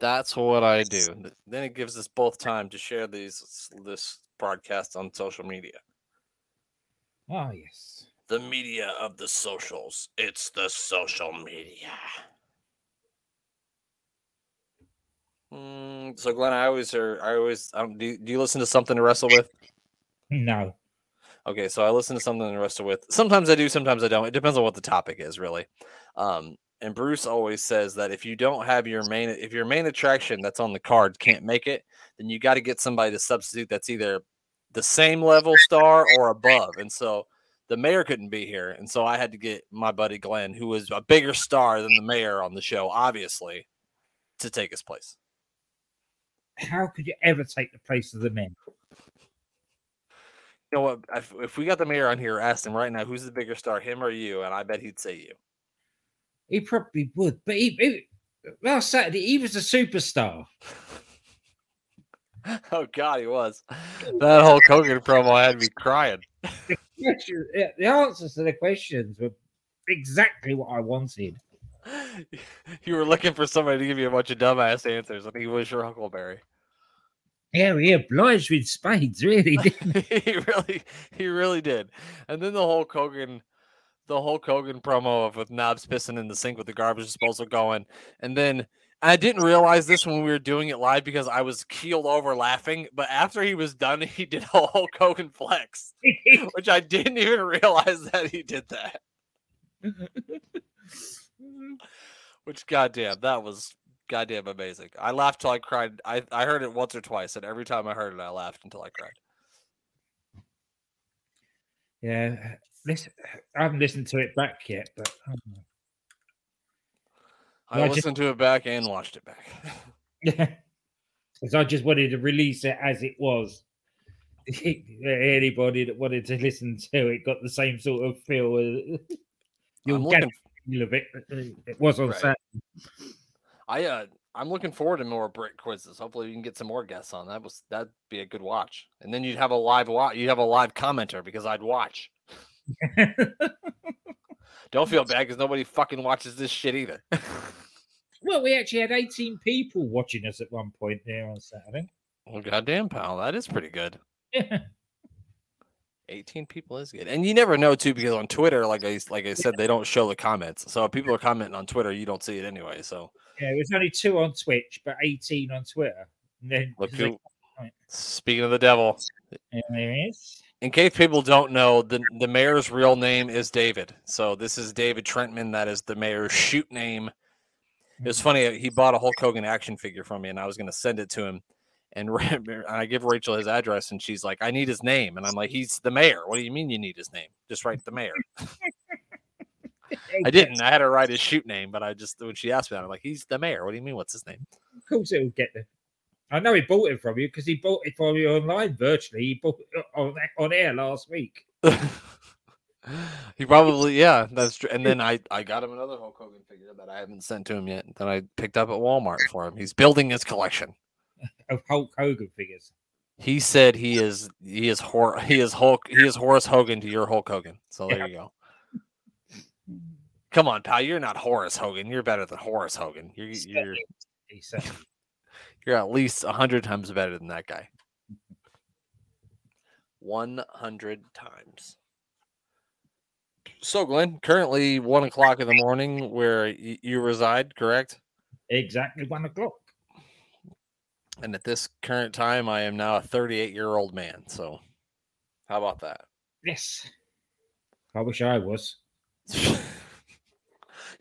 That's what I do. Then it gives us both time to share these this broadcast on social media. Oh yes. The media of the socials. It's the social media. Mm, so Glenn, I always are. I always um, do. Do you listen to something to wrestle with? No. Okay, so I listen to something to wrestle with. Sometimes I do, sometimes I don't. It depends on what the topic is, really. Um, and Bruce always says that if you don't have your main, if your main attraction that's on the card can't make it, then you got to get somebody to substitute that's either the same level star or above. And so the mayor couldn't be here, and so I had to get my buddy Glenn, who was a bigger star than the mayor on the show, obviously, to take his place. How could you ever take the place of the mayor? You know what? If, if we got the mayor on here, ask him right now, who's the bigger star, him or you? And I bet he'd say you. He probably would, but he, he last Saturday he was a superstar. oh God, he was. That whole Hogan promo had me crying. The, question, the answers to the questions were exactly what I wanted. You were looking for somebody to give you a bunch of dumbass answers, and he was your Huckleberry. Yeah, he obliged with spades, really. he really, he really did. And then the whole Hogan, the whole Hogan promo of with knobs pissing in the sink with the garbage disposal going, and then I didn't realize this when we were doing it live because I was keeled over laughing. But after he was done, he did a whole Hogan flex, which I didn't even realize that he did that. which, goddamn, that was goddamn amazing. I laughed till I cried. I, I heard it once or twice, and every time I heard it, I laughed until I cried. Yeah, listen, I haven't listened to it back yet, but um, I, I listened just, to it back and watched it back. Yeah, because I just wanted to release it as it was. Anybody that wanted to listen to it got the same sort of feel. You'll get a feel of it. It was on right. Saturday. I uh I'm looking forward to more brick quizzes. Hopefully, we can get some more guests on. That was that'd be a good watch. And then you'd have a live watch. You'd have a live commenter because I'd watch. Don't feel bad because nobody fucking watches this shit either. well, we actually had 18 people watching us at one point there on Saturday. Well, goddamn, pal, that is pretty good. Yeah. 18 people is good. And you never know too because on Twitter like I like I said they don't show the comments. So if people are commenting on Twitter, you don't see it anyway. So Yeah, there's only 2 on Twitch, but 18 on Twitter. And then Look who, like, speaking of the devil. there is. In case people don't know, the the mayor's real name is David. So this is David Trentman that is the mayor's shoot name. It was mm-hmm. funny he bought a Hulk Hogan action figure from me and I was going to send it to him and I give Rachel his address, and she's like, "I need his name," and I'm like, "He's the mayor. What do you mean you need his name? Just write the mayor." I didn't. I had her write his shoot name, but I just when she asked me that, I'm like, "He's the mayor. What do you mean? What's his name?" Of course, it will get there. I know he bought it from you because he bought it from you online virtually. He bought it on on air last week. he probably yeah, that's true. And then I I got him another Hulk Hogan figure that I haven't sent to him yet. That I picked up at Walmart for him. He's building his collection of Hulk Hogan figures. He said he is he is Hor- he is Hulk he is Horace Hogan to your Hulk Hogan. So there yeah. you go. Come on, pal. You're not Horace Hogan. You're better than Horace Hogan. You're you're, you're at least hundred times better than that guy. One hundred times. So, Glenn, currently one o'clock in the morning where you reside, correct? Exactly one o'clock. And at this current time, I am now a 38 year old man. So, how about that? Yes. I wish I was.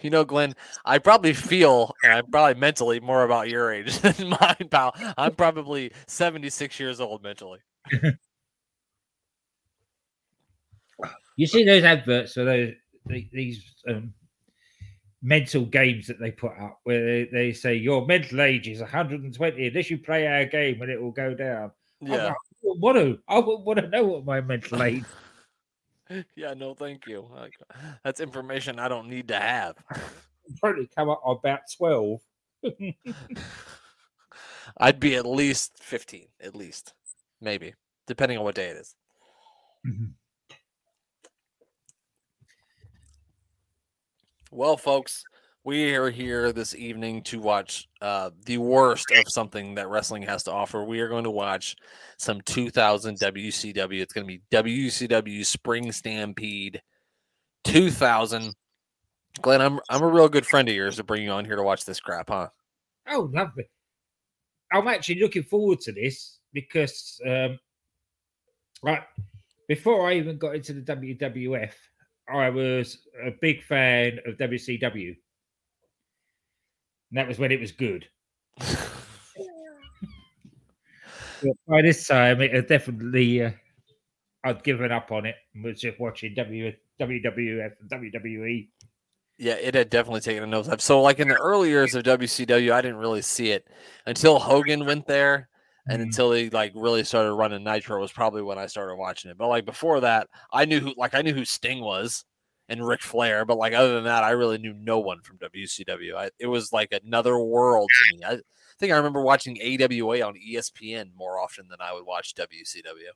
you know, Glenn, I probably feel, and I'm probably mentally more about your age than mine, pal. I'm probably 76 years old mentally. you see those adverts for those these um, mental games that they put up where they, they say your mental age is 120 unless you play our game and it will go down. Yeah. Like, what do I want to know what my mental age yeah, no, thank you. That's information I don't need to have. Probably come up about 12. I'd be at least 15, at least, maybe, depending on what day it is. Mm-hmm. Well, folks, We are here this evening to watch uh, the worst of something that wrestling has to offer. We are going to watch some 2000 WCW. It's going to be WCW Spring Stampede 2000. Glenn, I'm I'm a real good friend of yours to bring you on here to watch this crap, huh? Oh, lovely. I'm actually looking forward to this because, um, before I even got into the WWF, I was a big fan of WCW. And that was when it was good. by this time, it had definitely, uh, I'd given up on it and was just watching w, WWF and WWE. Yeah, it had definitely taken a nosedive. So, like in the early years of WCW, I didn't really see it until Hogan went there, and Mm. until he like really started running Nitro was probably when I started watching it. But like before that, I knew who like I knew who Sting was and Ric Flair, but like other than that, I really knew no one from WCW. I, it was like another world to me. I think I remember watching AWA on ESPN more often than I would watch WCW.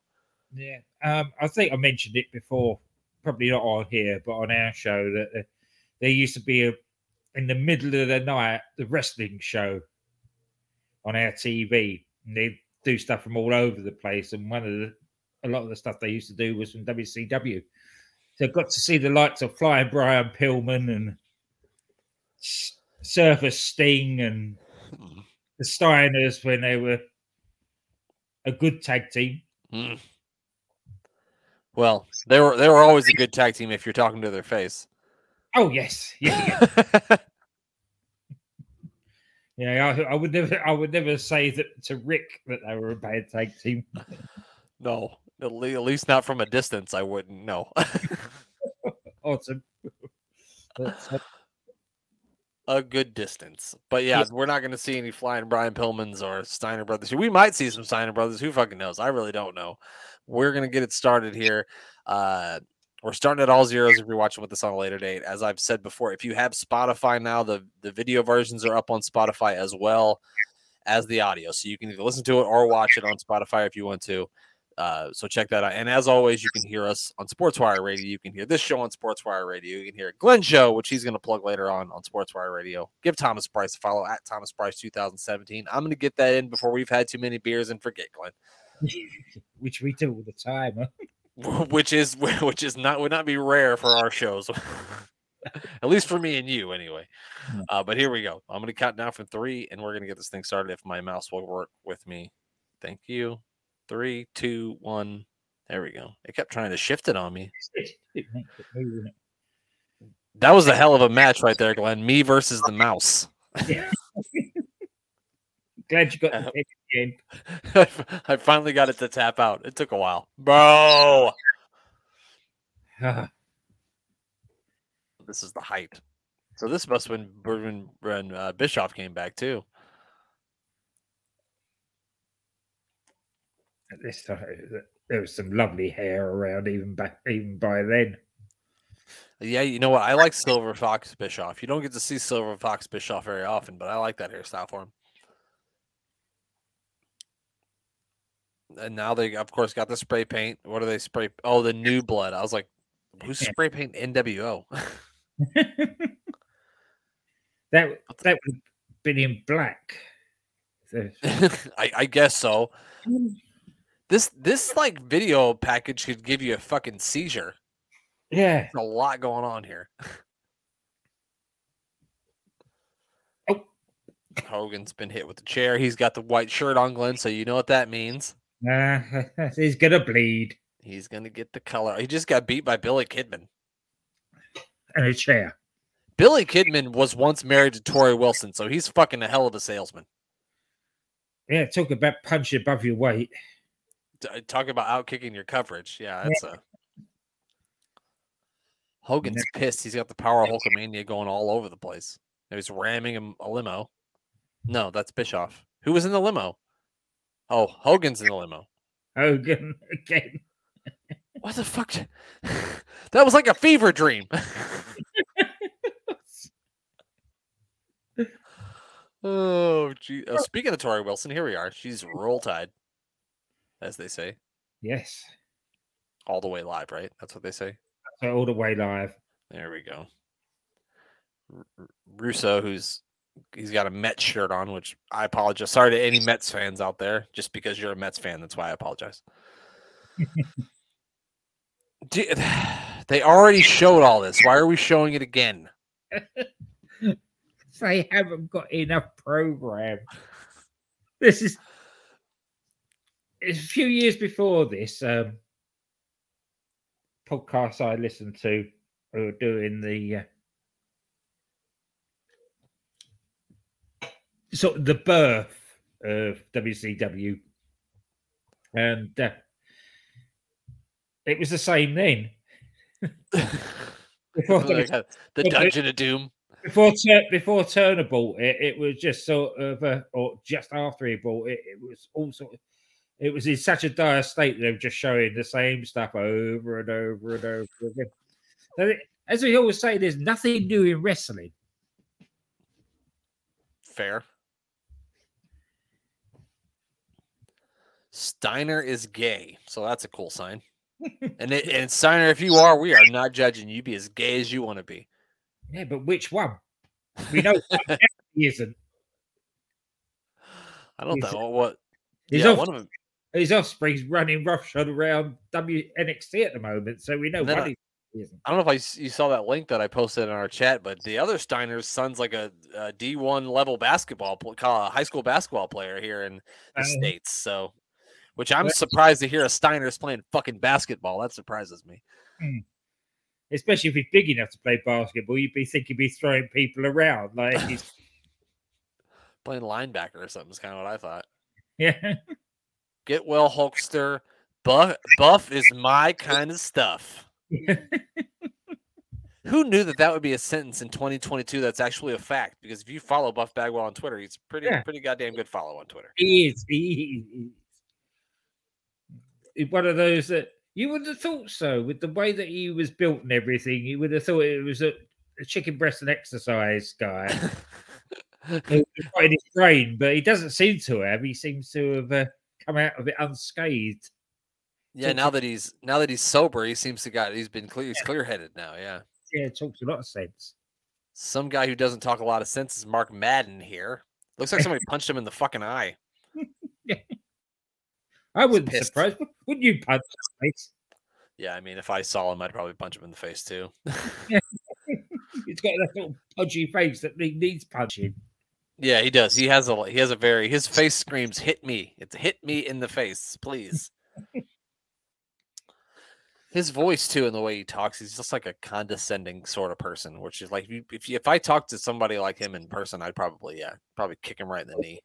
Yeah, um, I think I mentioned it before, probably not on here, but on our show that uh, there used to be a in the middle of the night the wrestling show on our TV, and they do stuff from all over the place. And one of the a lot of the stuff they used to do was from WCW. So got to see the likes of Flying Brian Pillman and Surfer Sting and the Steiners when they were a good tag team. Mm. Well, they were they were always a good tag team if you're talking to their face. Oh yes, yeah, yeah. Yeah, I, I would never, I would never say that to Rick that they were a bad tag team. no, at least not from a distance. I wouldn't. know. Awesome. Uh, a good distance. But yeah, we're not going to see any flying Brian Pillmans or Steiner brothers. We might see some Steiner brothers. Who fucking knows? I really don't know. We're going to get it started here. Uh, we're starting at all zeros if you're watching with us on a later date. As I've said before, if you have Spotify now, the, the video versions are up on Spotify as well as the audio. So you can either listen to it or watch it on Spotify if you want to. Uh, so check that out. And as always, you can hear us on SportzWire Radio. You can hear this show on SportzWire Radio. You can hear Glenn Show, which he's going to plug later on on SportzWire Radio. Give Thomas Price a follow at Thomas Price 2017. I'm going to get that in before we've had too many beers and forget Glenn, which we do all the time. Huh? which is which is not would not be rare for our shows. At least for me and you, anyway. Uh, but here we go. I'm going to count down from three, and we're going to get this thing started. If my mouse will work with me, thank you. Three, two, one. There we go. It kept trying to shift it on me. It makes it move, innit? That was a hell of a match right there, Glenn. Me versus the mouse. Glad you got Uh, the again. I finally got it to tap out. It took a while, bro. This is the height. So this must have been when, when uh, Bischoff came back too. This time, there was some lovely hair around even back even by then. Yeah, you know what? I like Silver Fox Bischoff. You don't get to see Silver Fox Bischoff very often, but I like that hairstyle for him. And now they, of course, got the spray paint. What do they spray? Oh, the new blood. I was like, who's spray paint NWO? that that would have been in black. I, I guess so. Um, This this like video package could give you a fucking seizure. yeah. There's a lot going on here. Oh. Hogan's been hit with the chair. He's got the white shirt on, Glenn, so you know what that means. Nah, he's gonna bleed He's gonna get the color. He just got beat by Billy Kidman. And a chair. Billy Kidman was once married to Torrie Wilson, so he's fucking a hell of a salesman. Yeah, talk about punching above your weight. Uh, Talk about outkicking your coverage. Yeah, that's a. Hogan's pissed. He's got the power of Hulkamania going all over the place. He's ramming him a limo. No, that's Bischoff. Who was in the limo? Oh, Hogan's in the limo. Hogan again. What the fuck? that was like a fever dream. oh, gee. Oh, speaking of Torrie Wilson, here we are. She's roll tide, as they say, Yes. all the way live, right? That's what they say. So all the way live. There we go. Russo, who's he's got a Mets shirt on, which I apologize. Sorry to any Mets fans out there, just because you're a Mets fan, that's why I apologize. They already showed all this. Why are we showing it again? they haven't got enough program. This is a few years before this um, podcast I listened to who were doing the uh, sort of the birth of WCW, and uh, it was the same then. Before Like, the Dungeon of Doom. before before Turner bought it, it was just sort of, uh, or just after he bought it, it was all sort of, it was in such a dire state that they were just showing the same stuff over and over and over again. It- as we always say, there's nothing new in wrestling. Fair. Steiner is gay, so that's a cool sign. and it, and Steiner, if you are, we are not judging. You be as gay as you want to be. Yeah, but which one? We know definitely isn't. I don't He's- know what. His, yeah, off- one of them. His offspring's running roughshod around WNXT at the moment, so we know then I- is- isn't. I don't know if I you saw that link that I posted in our chat, but the other Steiner's son's like a, a D1 level basketball, pl- ca- high school basketball player here in the Uh, states. So, which I'm surprised to hear a Steiner's playing fucking basketball. That surprises me. especially if he's big enough to play basketball, you'd be thinking he'd be throwing people around like he's Playing linebacker or something is kind of what I thought. yeah. Get well, Hulkster. Buff, buff is my kind of stuff. Who knew that that would be a sentence in 2022? That's actually a fact. Because if you follow Buff Bagwell on Twitter, he's pretty, Yeah. pretty goddamn good follow on Twitter. he is. He one of those that you would have thought so with the way that he was built and everything. You would have thought it was a, a chicken breast and exercise guy. Quite in his brain, but he doesn't seem to have. He seems to have uh, come out of it unscathed. Yeah, now that he's now that he's sober, he seems to got he's been clear he's clear headed now. Yeah, Yeah, it talks a lot of sense. some guy who doesn't talk a lot of sense is Mark Madden here. Looks like somebody punched him in the fucking eye. I wouldn't be surprised. Wouldn't you punch that face? Yeah, I mean, if I saw him, I'd probably punch him in the face too. He's got that little pudgy face that needs punching. Yeah, he does. He has a he has a very his face screams "hit me." It's hit me in the face, please. His voice too, and the way he talks, he's just like a condescending sort of person. Which is like, if you, if, you, if I talked to somebody like him in person, I'd probably yeah, probably kick him right in the knee.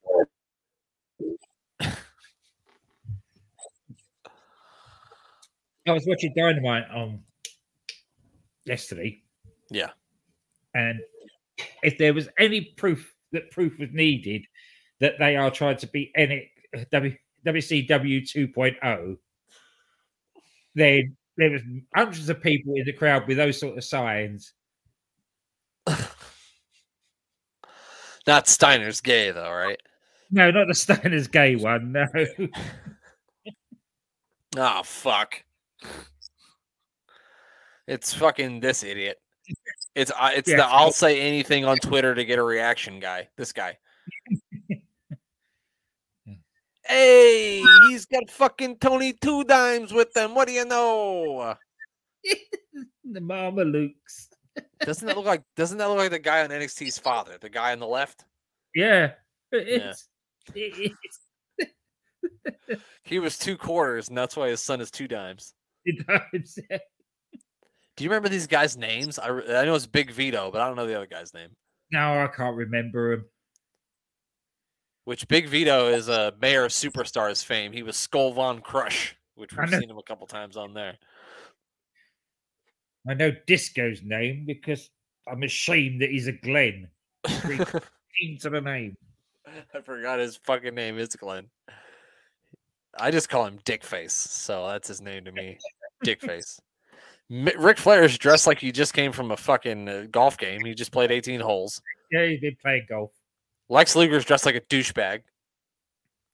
I was watching Dynamite on yesterday. Yeah. And if there was any proof that proof was needed that they are trying to be W, WCW 2.0, oh, then there was hundreds of people in the crowd with those sort of signs. Not Steiner's gay though, right? No, not the Steiner's gay one. No. Oh fuck! It's fucking this idiot. It's uh, it's Yeah, the I'll say anything on Twitter to get a reaction guy. This guy. hey, he's got fucking Tony Two Dimes with them. What do you know? the Mamalukes. Doesn't that look like? Doesn't that look like the guy on NXT's father? The guy on the left. Yeah. It Yeah. It is. He was two quarters, and that's why his son is two dimes. It does. Do you remember these guys' names? I, I know it's Big Vito, but I don't know the other guy's name. No, I can't remember him. Which Big Vito is a mayor of superstars fame. He was Skull Von Krush, which we've seen him a couple times on there. I know Disco's name because I'm ashamed that he's a Glenn. To the name. I forgot his fucking name is Glenn. I just call him Dickface, so that's his name to me. Dickface. Mi- Ric Flair is dressed like he just came from a fucking uh, golf game. He just played 18 holes. Yeah, he did play golf. Lex Luger's dressed like a douchebag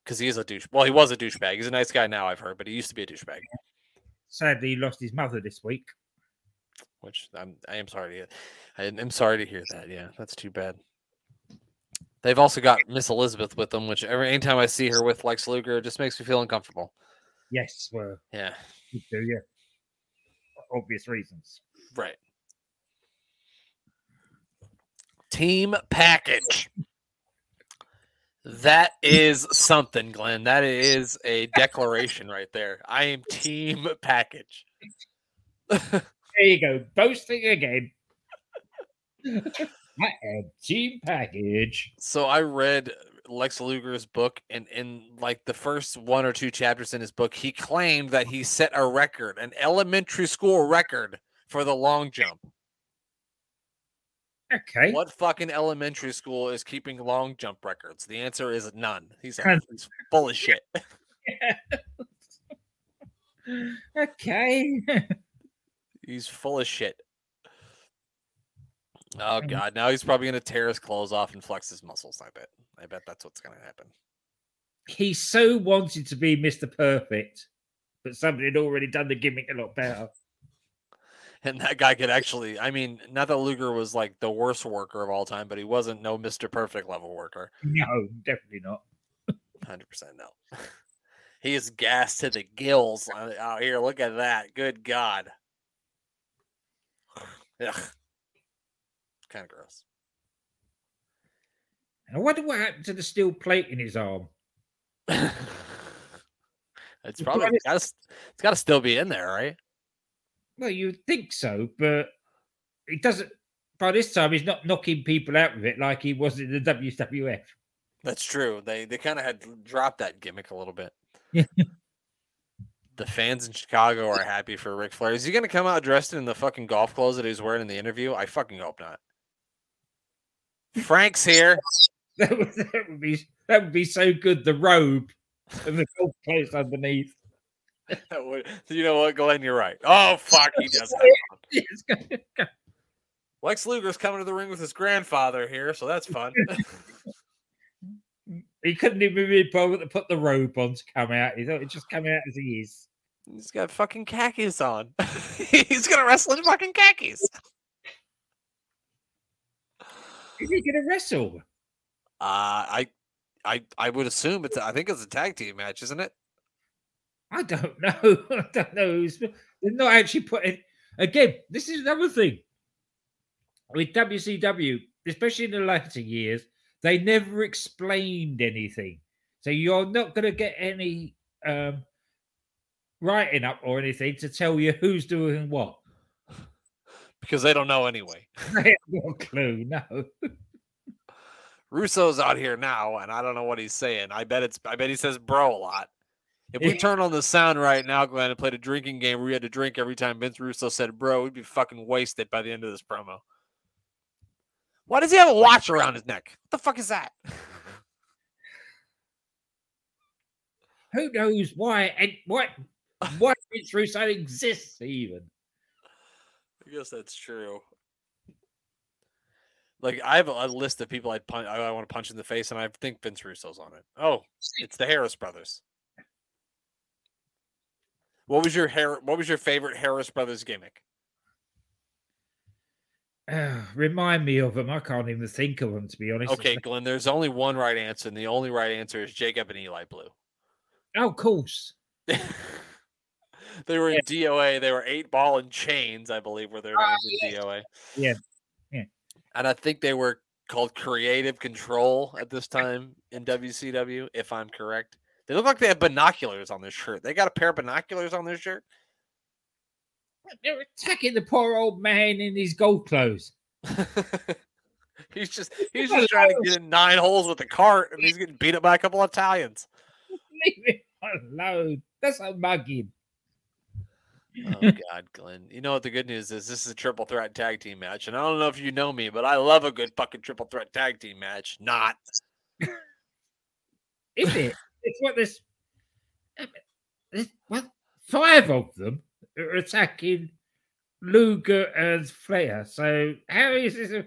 because he is a douche. Well, he was a douchebag. He's a nice guy now, I've heard, but he used to be a douchebag. Sadly, he lost his mother this week. which I'm I am sorry to hear. I am sorry to hear that. Yeah, that's too bad. They've also got Miss Elizabeth with them, which every anytime I see her with Lex Luger, it just makes me feel uncomfortable. Yes, well, Yeah, do, yeah. Obvious reasons. right. Team package. That is something, Glenn. That is a declaration right there. I am team package. There you go, boasting again. I am team package. So I read Lex Luger's book, and in like the first one or two chapters in his book, he claimed that he set a record, an elementary school record for the long jump. Okay. What fucking elementary school is keeping long jump records? The answer is none. He's, None. he's full of shit. okay. He's full of shit. Oh god, now he's probably gonna tear his clothes off and flex his muscles. I bet. I bet that's what's gonna happen. he so wanted to be Mr. Perfect, but somebody had already done the gimmick a lot better. And that guy could actually, I mean, not that Luger was like the worst worker of all time, but he wasn't no Mr. Perfect level worker. No, definitely not. 100% no. he is gassed to the gills uh, out here. Look at that. Good God. Ugh. Kind of gross. I wonder what happened to the steel plate in his arm. it's probably honest- gotta, it's got to still be in there, right? Well, you'd think so, but he doesn't. By this time, he's not knocking people out with it like he was in the WWF. That's true. They they kind of had dropped that gimmick a little bit. Yeah. The fans in Chicago are happy for Ric Flair. Is he going to come out dressed in the fucking golf clothes that he was wearing in the interview? I fucking hope not. Frank's here. That would, that would be that would be so good. The robe and the golf clothes underneath. That would- you know what, Glenn? You're right. Oh fuck, he does. Have one. Yes, go- go. Lex Luger's coming to the ring with his grandfather here, so that's fun. he couldn't even be bothered to put the robe on to come out. He thought he'd just come out as he is. He's got fucking khakis on. He's gonna wrestle in fucking khakis. Is he going to wrestle? Uh, I, I, I would assume it's. I think it's a tag team match, isn't it? I don't know. I don't know. who's- They're not actually putting. Again, this is another thing with WCW, especially in the later years. They never explained anything, so you're not going to get any um, writing up or anything to tell you who's doing what. Because they don't know anyway. They have no clue. No. Russo's out here now, and I don't know what he's saying. I bet it's. I bet he says "bro" a lot. If we turn on the sound right now, Glenn, and played a drinking game where we had to drink every time Vince Russo said "bro," we'd be fucking wasted by the end of this promo. Why does he have a watch around his neck? What the fuck is that? Who knows why and what why Vince Russo exists even? I guess that's true. Like I have a, a list of people I'd punch, I, want to punch in the face, and I think Vince Russo's on it. Oh, it's the Harris brothers. What was your hair? What was your favorite Harris brothers gimmick? Uh, remind me of them. I can't even think of them to be honest. Okay, Glenn. There's only one right answer, and the only right answer is Jacob and Eli Blue. Oh, of course. they were in DOA. They were eight ball and chains, I believe, were their names in DOA. Yeah, yeah. And I think they were called Creative Control at this time in WCW, if I'm correct. They look like they have binoculars on their shirt. They got a pair of binoculars on their shirt. They're attacking the poor old man in his gold clothes. he's just he's just trying to get in nine holes with the cart, and he's getting beat up by a couple of Italians. Leave it alone. That's a mugging. Oh God, Glenn. You know what the good news is? This is a triple threat tag team match, and I don't know if you know me, but I love a good fucking triple threat tag team match. Not. Is it? it's what this. Eh, There's, well, five of them are attacking Luger and Flair. So how is this? A,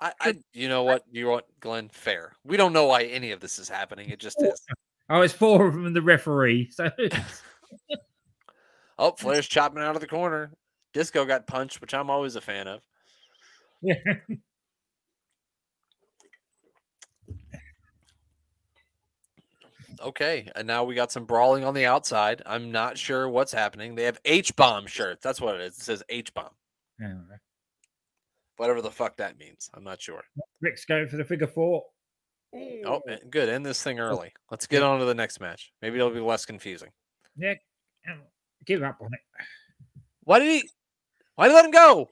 I, I you know what you want, Glenn? Fair. We don't know why any of this is happening. It just is. oh, it's four of them and the referee. So Oh, Flair's chopping out of the corner. Disco got punched, which I'm always a fan of. Yeah. Okay, and now we got some brawling on the outside. I'm not sure what's happening. They have H bomb shirts. That's what it is. It says H bomb. Yeah. Whatever the fuck that means. I'm not sure. Rick's going for the figure four. Oh, good. End this thing early. Let's get on to the next match. Maybe it'll be less confusing. Yeah. Give up on it. Why did he? Why did he let him go?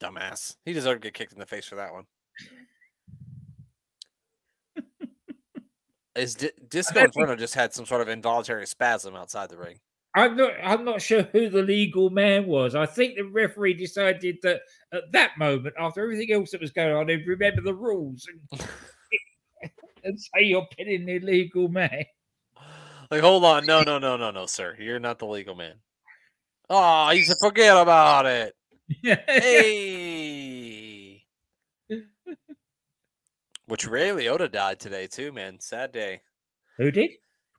Dumbass. He deserved to get kicked in the face for that one. Is Di- Disco Inferno just had some sort of involuntary spasm outside the ring? I'm not. I'm not sure who the legal man was. I think the referee decided that at that moment, after everything else that was going on, he'd remember the rules and, and say you're pinning the legal man. Like, hold on. No, no, no, no, no, sir. You're not the legal man. Oh, you said forget about it. Hey. Which Ray Liotta died today too, man. Sad day. Who did?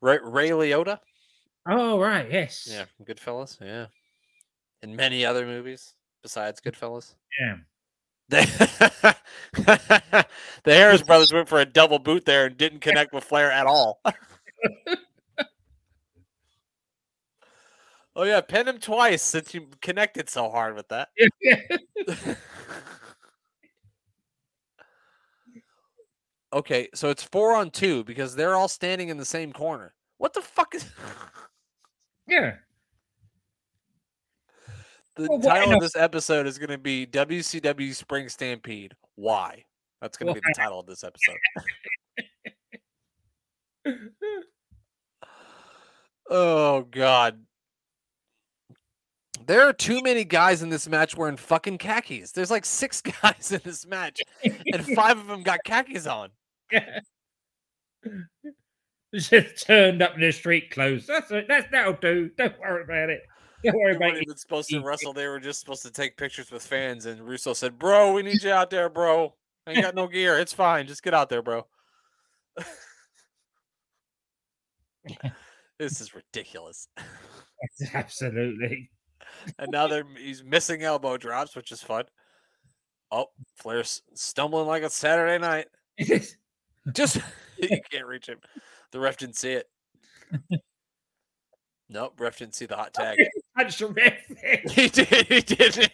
Ray, Ray Liotta. Oh right, yes. Yeah, Goodfellas. Yeah, and many other movies besides mm. Goodfellas. Yeah. The Harris brothers went for a double boot there and didn't connect with Flair at all. oh yeah, pin him twice since you connected so hard with that. okay, so it's four on two because they're all standing in the same corner. What the fuck is yeah. the Well, title of this episode is going to be WCW Spring Stampede. Why? That's going to be the title of this episode. Oh god. There are too many guys in this match wearing fucking khakis. There's like six guys in this match, and five of them got khakis on. Just turned up in the street clothes. That's it. That's that'll do. Don't worry about it. Don't worry They about weren't it. even supposed to wrestle. They were just supposed to take pictures with fans. And Russo said, "Bro, we need you out there, bro. I ain't got no gear. It's fine. Just get out there, bro." this is ridiculous. Absolutely. And now they're he's missing elbow drops, which is fun. Oh, Flair's stumbling like a Saturday night. Just you can't reach him. The ref didn't see it. Nope, ref didn't see the hot tag. The ref. he did. He did.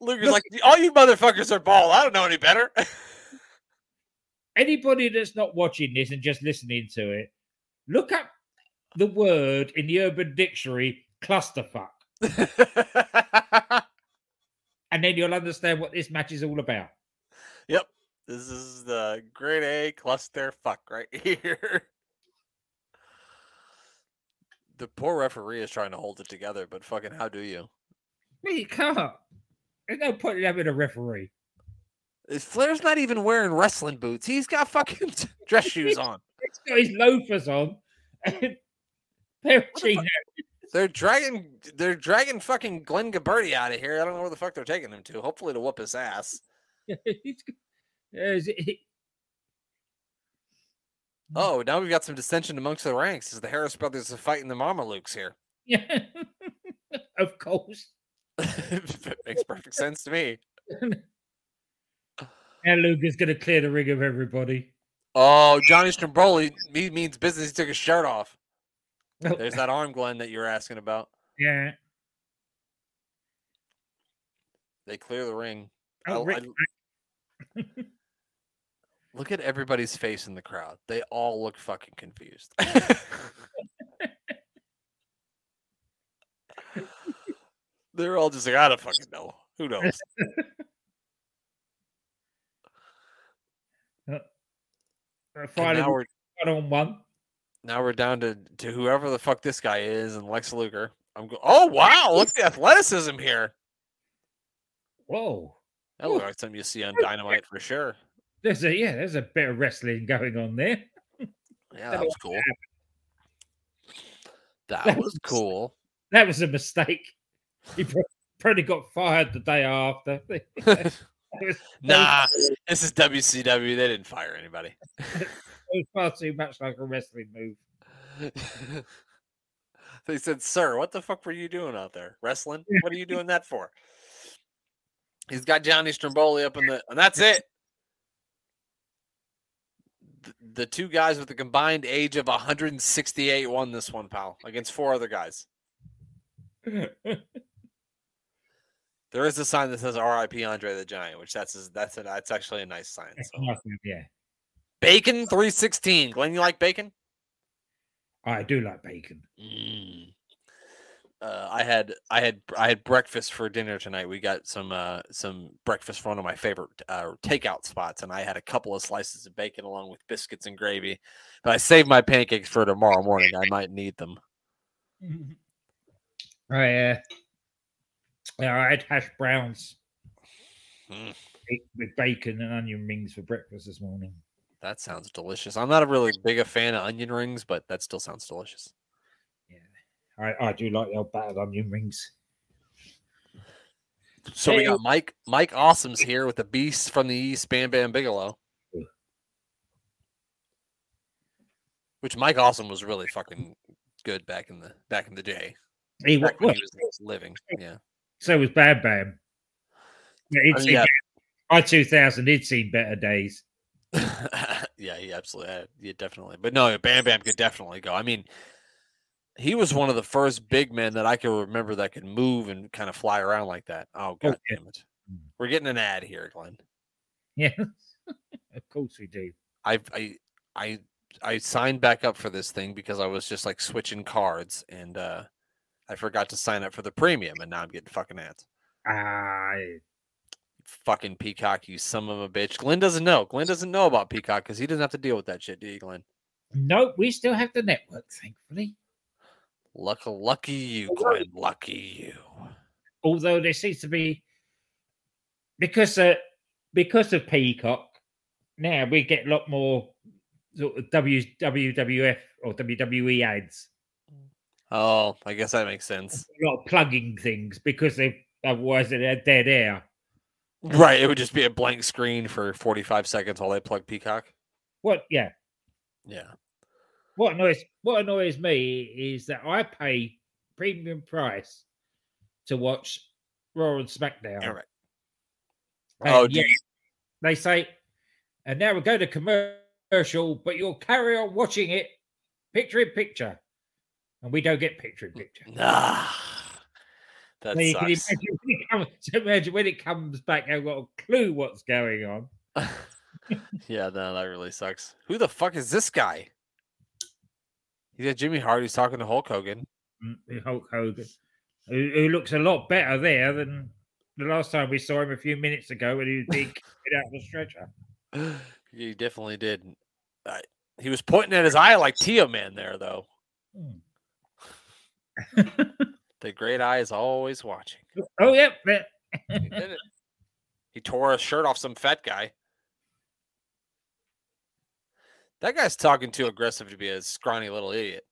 Luger's like, all you motherfuckers are bald. I don't know any better. Anybody that's not watching this and just listening to it, look up the word in the Urban Dictionary, clusterfuck, and then you'll understand what this match is all about. yep. This is the grade A cluster fuck right here. The poor referee is trying to hold it together, but fucking how do you? You can't. There's no point in having a referee. Flair's not even wearing wrestling boots. He's got fucking dress shoes on. He's got his loafers on. and pair of What the. They're dragging they're dragging fucking Glenn Gilberti out of here. I don't know where the fuck they're taking him to. Hopefully to whoop his ass. He's Is it- Oh, now we've got some dissension amongst the ranks as the Harris brothers are fighting the Mamalukes here. Yeah, of course. Makes perfect sense to me. And Luke is going to clear the ring of everybody. Oh, Johnny Stamboli he means business. He took his shirt off. There's that arm, Glenn, that you were asking about. yeah. They clear the ring. Oh, I- Rick- Look at everybody's face in the crowd. They all look fucking confused. They're all just like, I don't fucking know. Who knows? uh, And now we're on one. Now we're down to to whoever the fuck this guy is and Lex Luger. I'm go- oh wow, look at the athleticism here. Whoa. That looks like something you see on Dynamite for sure. There's a yeah, there's a bit of wrestling going on there. Yeah, that was cool. That was cool. That was a mistake. He probably got fired the day after. Nah, this is WCW. They didn't fire anybody. It was far too much like a wrestling move. They said, "Sir, what the fuck were you doing out there? Wrestling? What are you doing that for?" He's got Johnny Stamboli up in the, and that's it. The, the two guys with the combined age of 168 won this one, pal, against four other guys. There is a sign that says "R.I.P. Andre the Giant," which that's that's a, that's actually a nice sign. So. awesome, yeah. Bacon three sixteen. Glenn, you like bacon? I do like bacon. Mm. Uh, I had I had I had breakfast for dinner tonight. We got some uh, some breakfast from one of my favorite uh, takeout spots, and I had a couple of slices of bacon along with biscuits and gravy. But I saved my pancakes for tomorrow morning. I might need them. I, uh, yeah, I had hash browns Mm. with bacon and onion rings for breakfast this morning. That sounds delicious. I'm not a really big a fan of onion rings, but that still sounds delicious. Yeah, I, I do like the old battered onion rings. So we got Mike Mike Awesome's here with the Beast from the East, Bam Bam Bigelow. Which Mike Awesome was really fucking good back in the back in the day. He, wa- Back when well, he was living. Yeah. so was Bam Bam. Yeah, he'd I mean, seen, yeah. by 2000, he'd seen better days. yeah, he absolutely had. Yeah, definitely. But no, Bam Bam could definitely go. I mean, he was one of the first big men that I can remember that could move and kind of fly around like that. Oh god yeah. damn it. Mm. We're getting an ad here, Glenn. Yeah, of course we do. I I I I signed back up for this thing because I was just like switching cards and uh I forgot to sign up for the premium and now I'm getting fucking ads. Ah, Fucking Peacock, you son of a bitch. Glenn doesn't know. Glenn doesn't know about Peacock because he doesn't have to deal with that shit, do you, Glenn? Nope, we still have the network, thankfully. Lucky, lucky you, Glenn. Lucky you. Although there seems to be because uh, because of Peacock, now we get a lot more sort of WWF or WWE ads. Oh, I guess that makes sense. A lot of plugging things because they otherwise they're dead air. Right. It would just be a blank screen for 45 seconds while they plug Peacock. What? Yeah. Yeah. What annoys what annoys me is that I pay premium price to watch Raw and SmackDown. All right. and Oh, yet they say, and now we go to commercial, but you'll carry on watching it picture in picture, and we don't get picture in picture. nah. That you can sucks. imagine when, it comes, imagine when it comes back, I've got a clue what's going on. yeah, no, that really sucks. Who the fuck is this guy? He's got Jimmy Hart. He's talking to Hulk Hogan. Mm, Hulk Hogan, who, who looks a lot better there than the last time we saw him a few minutes ago when he was being carried out of the stretcher. he definitely did. I, he was pointing at his eye like Tio Man there, though. Hmm. The great eye is always watching. oh, yep. Yeah, He did it. He tore a shirt off some fat guy. That guy's talking too aggressive to be a scrawny little idiot.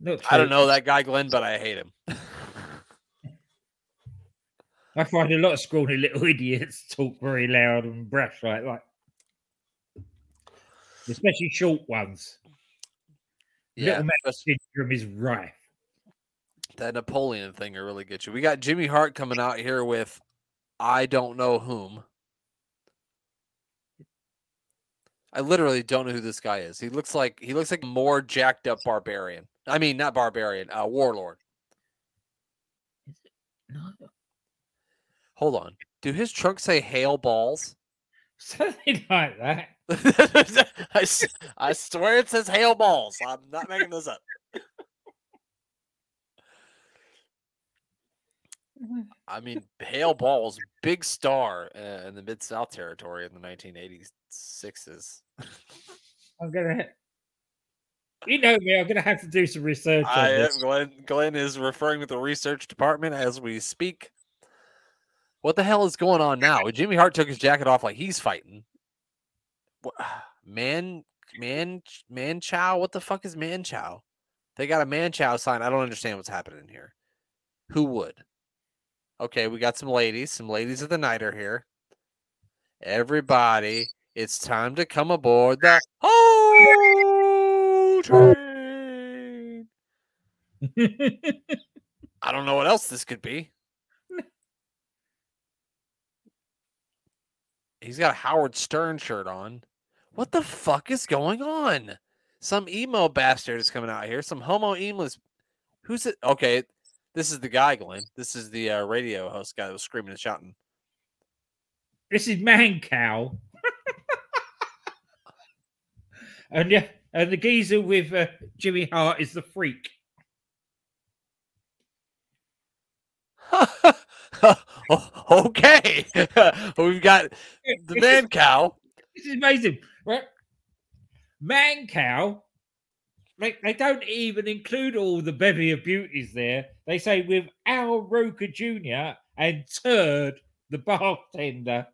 Look, I don't know that guy, Glenn, but I hate him. I find a lot of scrawny little idiots talk very loud and brash like that. Especially short ones. Yeah, Little man syndrome is rife. that Napoleon thing will really get you. We got Jimmy Hart coming out here with I don't know whom. I literally don't know who this guy is. He looks like he looks like more jacked up barbarian. I mean, not barbarian, uh, warlord. No, Hold on. Do his trunks say hail balls? something like that. I, I swear it says hail balls. I'm not making this up. I mean, hail balls, big star uh, in the Mid South territory in the 1986s. I'm gonna. You know me. I'm gonna have to do some research on I, this. Glenn, Glenn is referring to the research department as we speak. What the hell is going on now? Jimmy Hart took his jacket off like he's fighting. Man, man, man, chow. What the fuck is Mancow? They got a Mancow sign. I don't understand what's happening here. Who would? Okay, we got some ladies. Some ladies of the night are here. Everybody, it's time to come aboard the whole train. I don't know what else this could be. He's got a Howard Stern shirt on. What the fuck is going on? Some emo bastard is coming out here. Some homo emeless. Who's it? Okay, this is the guy, Glenn. This is the uh, radio host guy that was screaming and shouting. This is Mancow. and yeah, and the geezer with uh, Jimmy Hart is the freak. okay, we've got the Mancow. This is amazing, right? Mancow. Like they don't even include all the bevy of beauties there. They say with Al Roker Jr. and Turd the bartender.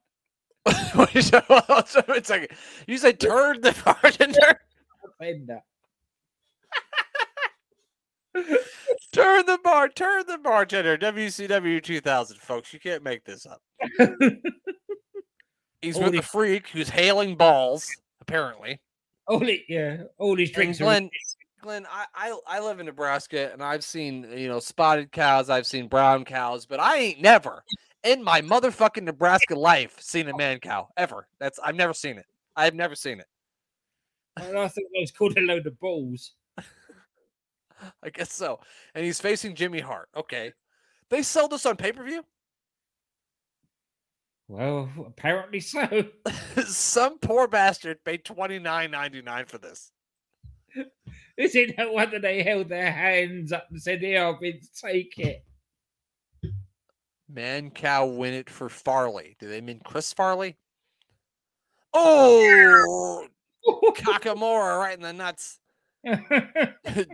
it's like you say turd the bartender. Bartender. turn the bar, turn the bartender. WCW 2000, folks. You can't make this up. He's with Holy- a freak who's hailing balls, apparently. It, yeah, all these And drinks are Glenn, Glenn, I, I I live in Nebraska and I've seen you know spotted cows, I've seen brown cows, but I ain't never in my motherfucking Nebraska life seen a man cow ever. That's I've never seen it. I've never seen it. And I think those called a load of balls. I guess so. And he's facing Jimmy Hart. Okay, they sell this on pay per view. Well, apparently so. Some poor bastard paid twenty nine ninety nine for this. Is it no wonder they held their hands up and said, "Here, I've been take it." Mancow win it for Farley. Do they mean Chris Farley? Oh, oh! Kakamora right in the nuts.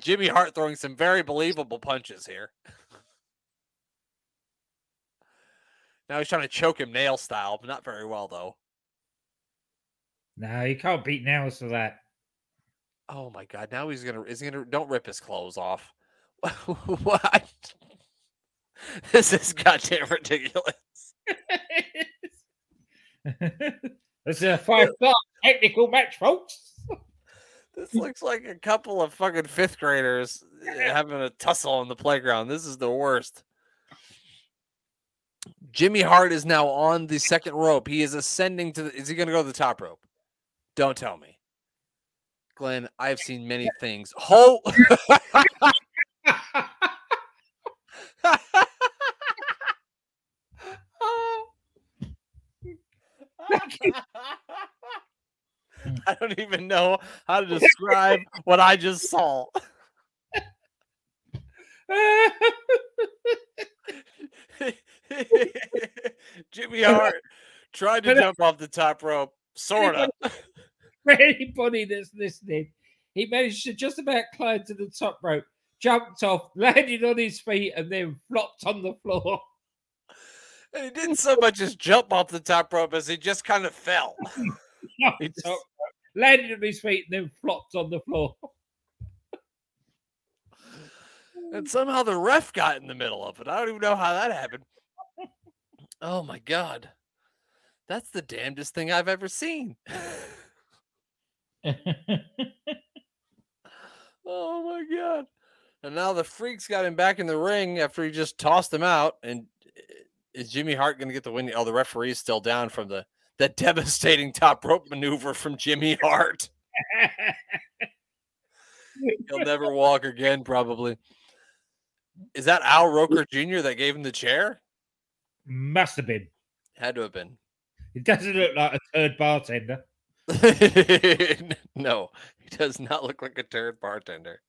Jimmy Hart throwing some very believable punches here. Now he's trying to choke him nail style, but not very well though. no, you can't beat nails for that. Oh my god! Now he's gonna is he gonna don't rip his clothes off. what? This is goddamn ridiculous. this is a five-star technical match, folks. This looks like a couple of fucking fifth graders eh, having a tussle on the playground. This is the worst. Jimmy Hart is now on the second rope. He is ascending to the. Is he going to go to the top rope? Don't tell me. Glenn, I've seen many things. Ho! I don't even know how to describe what I just saw. Jimmy Hart tried to uh, jump off the top rope, sort of. For anybody that's listening, he managed to just about climb to the top rope, jumped off, landed on his feet, and then flopped on the floor. And he didn't so much as jump off the top rope as he just kind of fell. He just- landed on his feet, and then flopped on the floor. And somehow the ref got in the middle of it. I don't even know how that happened. Oh my god. That's the damnedest thing I've ever seen. Oh my god. And now the freaks got him back in the ring after he just tossed him out. And uh, is Jimmy Hart going to get the win? Oh, the referee's still down from the the devastating top rope maneuver from Jimmy Hart. He'll never walk again, probably. Is that Al Roker Jr. that gave him the chair? Must have been. Had to have been. It doesn't look like a third bartender. no, he does not look like a third bartender.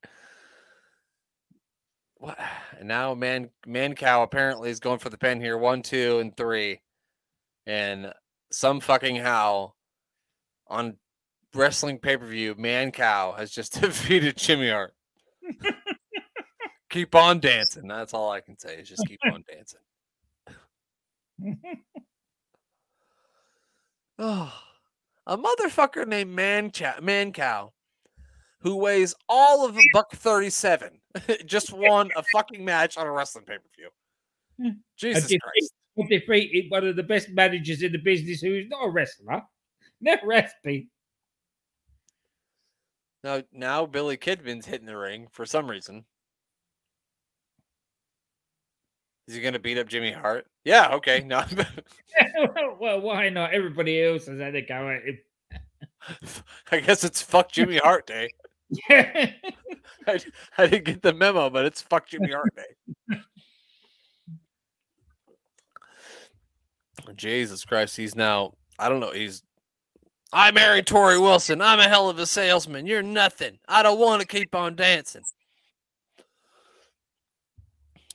What? And now man Mancow apparently is going for the pen here. One, two, and three. And some fucking how on wrestling pay-per-view, Mancow has just defeated Jimmy Hart. keep on dancing. That's all I can say is just keep on dancing. Oh, a motherfucker named Man Chow, Mancow, who weighs all of a buck thirty-seven, just won a fucking match on a wrestling pay per view. Hmm. Jesus defeat- Christ! Defeated one of the best managers in the business who is not a wrestler. Never has been. Now, now Billy Kidman's hitting the ring for some reason. Is he gonna beat up Jimmy Hart? Yeah, okay. No. well, why not? Everybody else has had a go at. I guess it's fuck Jimmy Hart day. Yeah. I, I didn't get the memo, but it's fuck Jimmy Hart day. Jesus Christ, he's now I don't know, he's I married Torrie Wilson. I'm a hell of a salesman. You're nothing. I don't want to keep on dancing.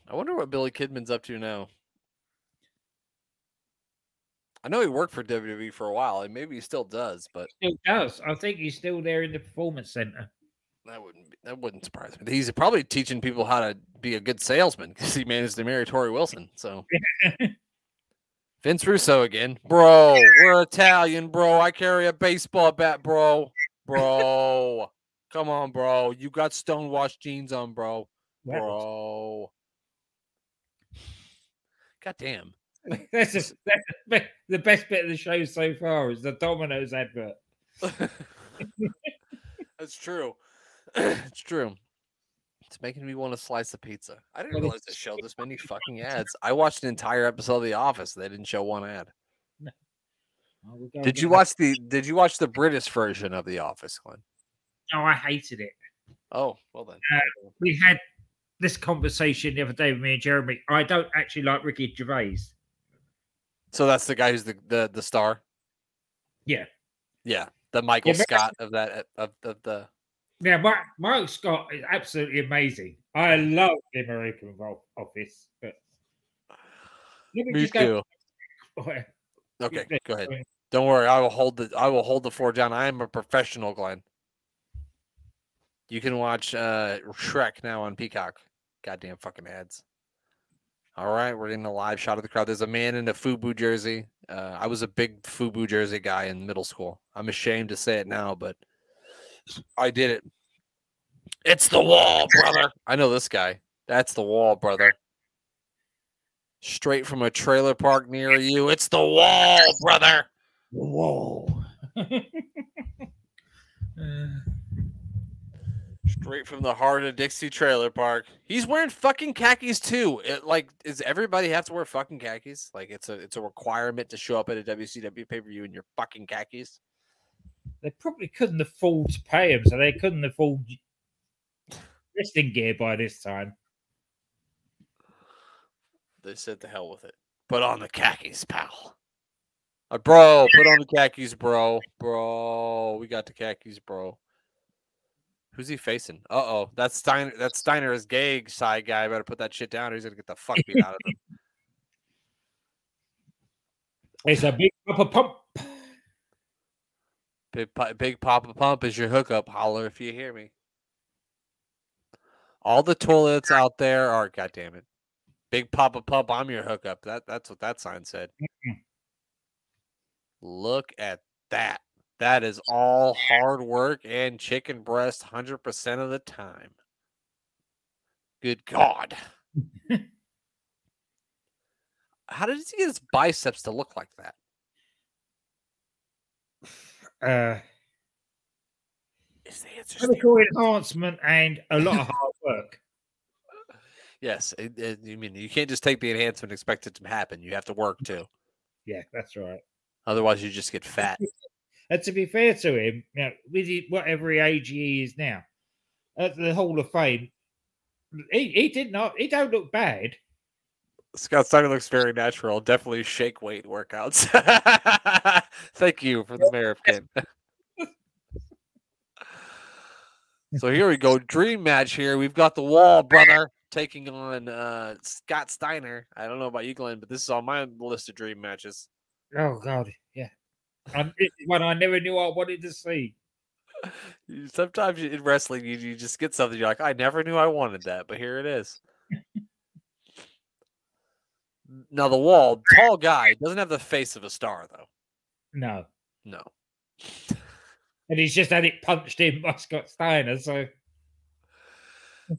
I wonder what Billy Kidman's up to now. I know he worked for WWE for a while, and maybe he still does, but still does. I think he's still there in the performance center. that wouldn't be, that wouldn't surprise me. He's probably teaching people how to be a good salesman because he managed to marry Torrie Wilson. So Vince Russo again, bro. We're Italian, bro. I carry a baseball bat, bro. Bro, come on, bro. You got stonewashed jeans on, bro. Bro. God damn. That's, just, that's the best bit of the show so far is the Domino's advert. That's true. it's true. It's making me want to slice a pizza. I didn't realize they showed this many fucking ads. I watched an entire episode of The Office. They didn't show one ad. Oh, we'll Did you watch the Did you watch the British version of The Office, Glenn? No, I hated it. Oh, well then. Uh, we had this conversation the other day with me and Jeremy. I don't actually like Ricky Gervais. So that's the guy who's the the, the star. Yeah. Yeah, the Michael Yeah, Scott of that of, of the. Yeah, Mike, Mike Scott is absolutely amazing. I love the American Office, but let me, Me just too. go. Okay, go ahead. Don't worry, I will hold the I will hold the fort down. I am a professional, Glenn. You can watch uh Shrek now on Peacock. Goddamn fucking ads. All right, we're getting a live shot of the crowd. There's a man in a FUBU jersey. Uh, I was a big FUBU jersey guy in middle school. I'm ashamed to say it now, but I did it. It's the wall, brother. I know this guy. That's the wall, brother. Straight from a trailer park near you. It's the wall, brother. Whoa. Straight from the heart of Dixie Trailer Park. He's wearing fucking khakis too. It, like, does everybody have to wear fucking khakis? Like, it's a it's a requirement to show up at a WCW pay per view in your fucking khakis. they probably couldn't afford to pay him, so they couldn't afford wrestling gear by this time. They said the hell with it. Put on the khakis, pal. Uh, bro, put on the khakis, bro. Bro, we got the khakis, bro. Who's he facing? Uh oh, that's Steiner. That's Steiner's gay side guy. Better put that shit down, or he's gonna get the fuck beat out of him. It's a big upper pump. Big, Big Poppa Pump is your hookup. Holler if you hear me. All the toilets out there are, God damn it. Big Poppa Pump, I'm your hookup. That That's what that sign said. Look at that. That is all hard work and chicken breast 100% of the time. Good God. How did he get his biceps to look like that? Uh, Is the answer chemical enhancement and a lot of hard work. Yes, it, it, you mean you can't just take the enhancement and expect it to happen. You have to work too. Yeah, that's right. Otherwise, you just get fat. And to be fair to him, you know, with whatever age he is now, at the Hall of Fame, he, he did not. He don't look bad. Scott Steiner looks very natural. Definitely shake weight workouts. Thank you for the mayor of Kent. so here we go. Dream match here. We've got the wall, brother, taking on uh, Scott Steiner. I don't know about you, Glenn, but this is on my list of dream matches. Oh God. And it's one I never knew I wanted to see. Sometimes in wrestling, you, you just get something. You're like, I never knew I wanted that, but here it is. now the wall, tall guy, doesn't have the face of a star though. No, No. and he's just had it punched in by Scott Steiner. So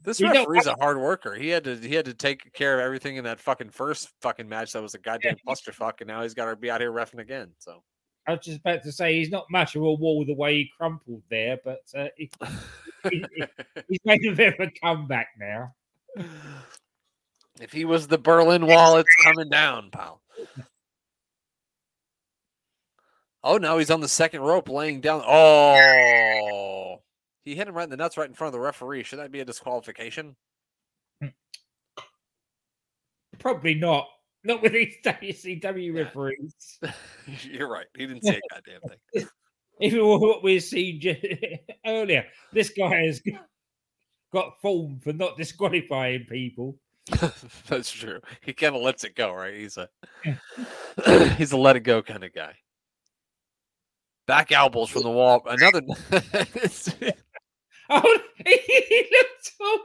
This referee's a hard worker. He had to he had to take care of everything in that fucking first fucking match that was a goddamn clusterfuck, and now he's got to be out here refing again. So I was just about to say he's not much of a wall the way he crumpled there, but uh, he, he- he's made a bit of a comeback now. If he was the Berlin Wall, it's coming down, pal. Oh no, he's on the second rope, laying down. Oh, he hit him right in the nuts, right in front of the referee. Should that be a disqualification? Probably not. Not with these WCW referees. You're right. He didn't see a goddamn thing. Even what we've seen earlier, this guy has got- got form for not disqualifying people. That's true. He kind of lets it go, right? He's a he's a let it go kind of guy. Back elbows from the wall. Another. Oh, he looked so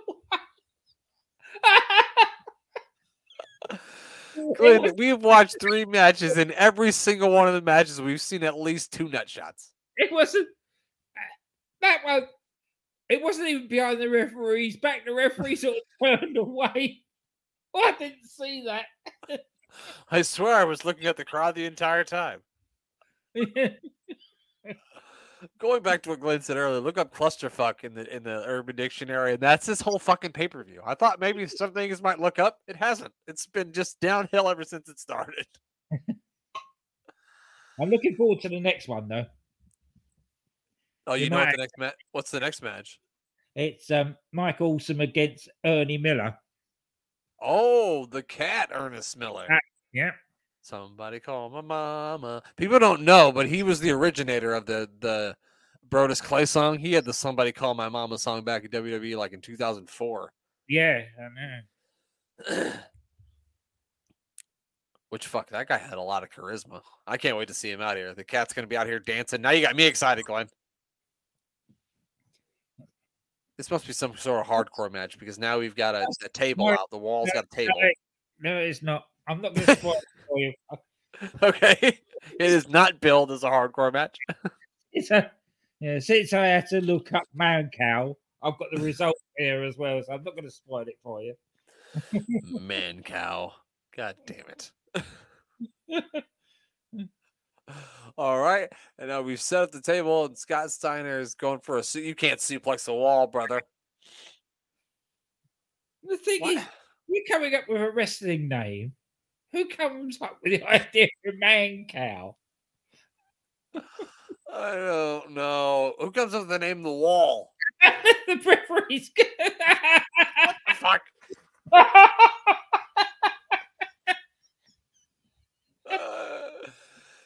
Glenn, we've watched three matches. and every single one of the matches, we've seen at least two nut shots. It wasn't uh, that one. It wasn't even behind the referee's back. The referee sort of turned away. I didn't see that. I swear, I was looking at the crowd the entire time. Going back to what Glenn said earlier, look up clusterfuck in the in the Urban Dictionary, and that's this whole fucking pay per view. I thought maybe some things might look up. It hasn't. It's been just downhill ever since it started. I'm looking forward to the next one though. Oh, you know what the next match? What's the next match? It's um, Mike Awesome against Ernie Miller. Oh, the cat, Ernest Miller. Ah. Yeah. Somebody call my mama. People don't know, but he was the originator of the the Brodus Clay song. He had the "Somebody Call My Mama" song back in WWE, like in 2004. Yeah, I know. Which fuck, that guy had a lot of charisma. I can't wait to see him out here. The cat's gonna be out here dancing. Now you got me excited, Glenn. This must be some sort of hardcore match because now we've got a, a table No, out. The wall's got a table. No, it's not. I'm not going to spoil it for you. Okay, it is not billed as a hardcore match. It's a yeah. Since I had to look up Mancow, I've got the result here as well, so I'm not going to spoil it for you. Man, cow. God damn it. All right. And now we've set up the table, and Scott Steiner is going for a suit. You can't suplex the wall, brother. The thing What? is, you're coming up with a wrestling name. Who comes up with the idea of a Mancow? I don't know. Who comes up with the name the wall? the referee's. Fuck. Uh,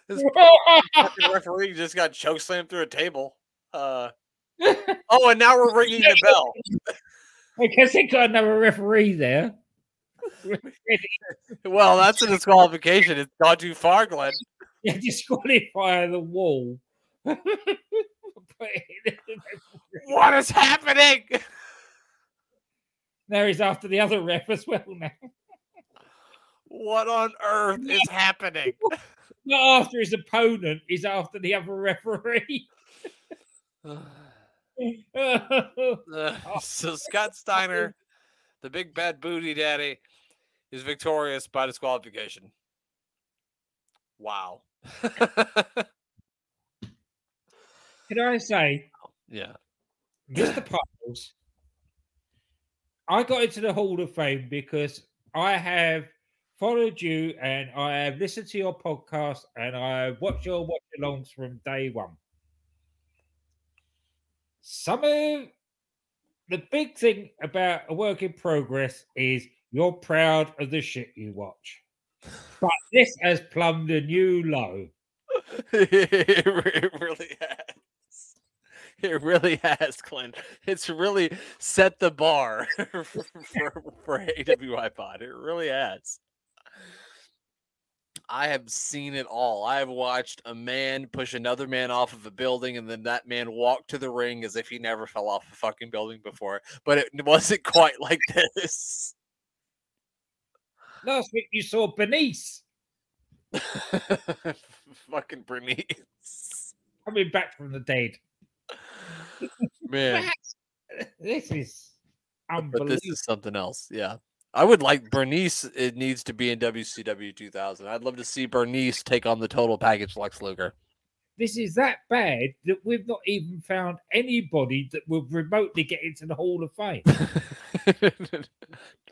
this fucking referee just got chokeslammed through a table. Uh, oh, and now we're ringing the bell. I guess they got another referee there. Well, that's a disqualification. It's gone too far, Glenn. Yeah, disqualify the wall. Put it in the referee. What is happening? Now he's after the other ref as well now. What on earth is happening? Not after his opponent, he's after the other referee. Uh, so Scott Steiner, the big bad booty daddy, is victorious by disqualification. Wow. Can I say, yeah. Mr. Piles, I got into the Hall of Fame because I have followed you and I have listened to your podcast and I have watched your watch alongs from day one. Some of the big thing about a work in progress is you're proud of the shit you watch. But this has plumbed a new low. it really has. It really has, Clint. It's really set the bar for, for, for AWIPOD. It really has. I have seen it all. I have watched a man push another man off of a building and then that man walk to the ring as if he never fell off a fucking building before. But it wasn't quite like this. Last week you saw Benice fucking Bernice. coming back from the dead. Man. This is unbelievable. but this is something else. Yeah. I would like Bernice. It needs to be in WCW 2000. I'd love to see Bernice take on the total package Lex Luger. This is that bad that we've not even found anybody that would remotely get into the Hall of Fame.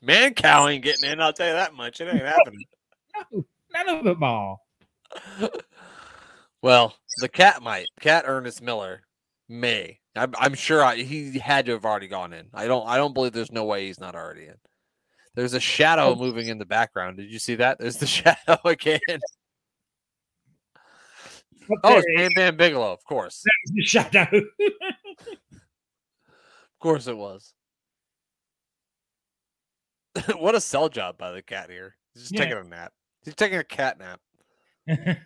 Mancow ain't getting in. I'll tell you that much. It ain't happening. No, none of them are. Well, the cat might. Cat Ernest Miller may. I'm, I'm sure I, he had to have already gone in. I don't. I don't believe there's no way he's not already in. There's a shadow Oh. moving in the background. Did you see that? There's the shadow again. Oh, it's Bam Bam Bigelow. Of course, is, the shadow. of course it was. what a sell job by the cat here. He's just Yeah. taking a nap. He's taking a cat nap.